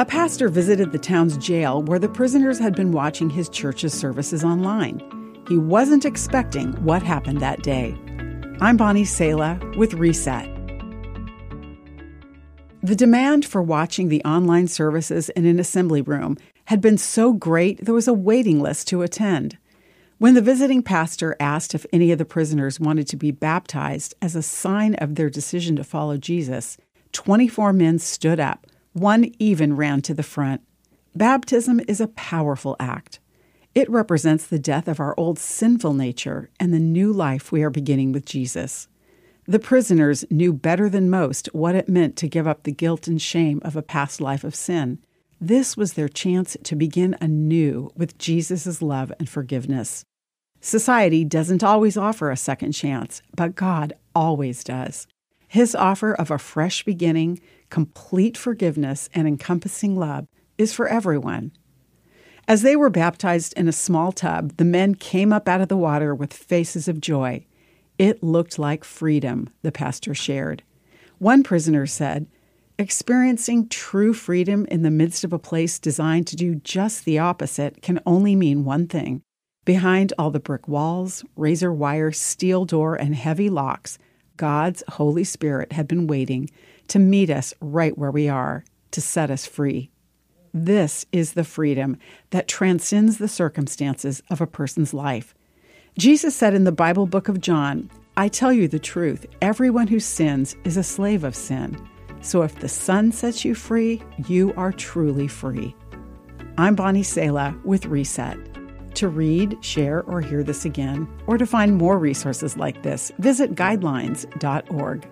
A pastor visited the town's jail where the prisoners had been watching his church's services online. He wasn't expecting what happened that day. I'm Bonnie Sala with Reset. The demand for watching the online services in an assembly room had been so great there was a waiting list to attend. When the visiting pastor asked if any of the prisoners wanted to be baptized as a sign of their decision to follow Jesus, 24 men stood up one even ran to the front. Baptism is a powerful act. It represents the death of our old sinful nature and the new life we are beginning with Jesus. The prisoners knew better than most what it meant to give up the guilt and shame of a past life of sin. This was their chance to begin anew with Jesus' love and forgiveness. Society doesn't always offer a second chance, but God always does. His offer of a fresh beginning, complete forgiveness, and encompassing love is for everyone. As they were baptized in a small tub, the men came up out of the water with faces of joy. It looked like freedom, the pastor shared. One prisoner said, Experiencing true freedom in the midst of a place designed to do just the opposite can only mean one thing. Behind all the brick walls, razor wire, steel door, and heavy locks, God's Holy Spirit had been waiting to meet us right where we are, to set us free. This is the freedom that transcends the circumstances of a person's life. Jesus said in the Bible book of John, I tell you the truth, everyone who sins is a slave of sin. So if the Son sets you free, you are truly free. I'm Bonnie Sala with Reset. To read, share, or hear this again, or to find more resources like this, visit guidelines.org.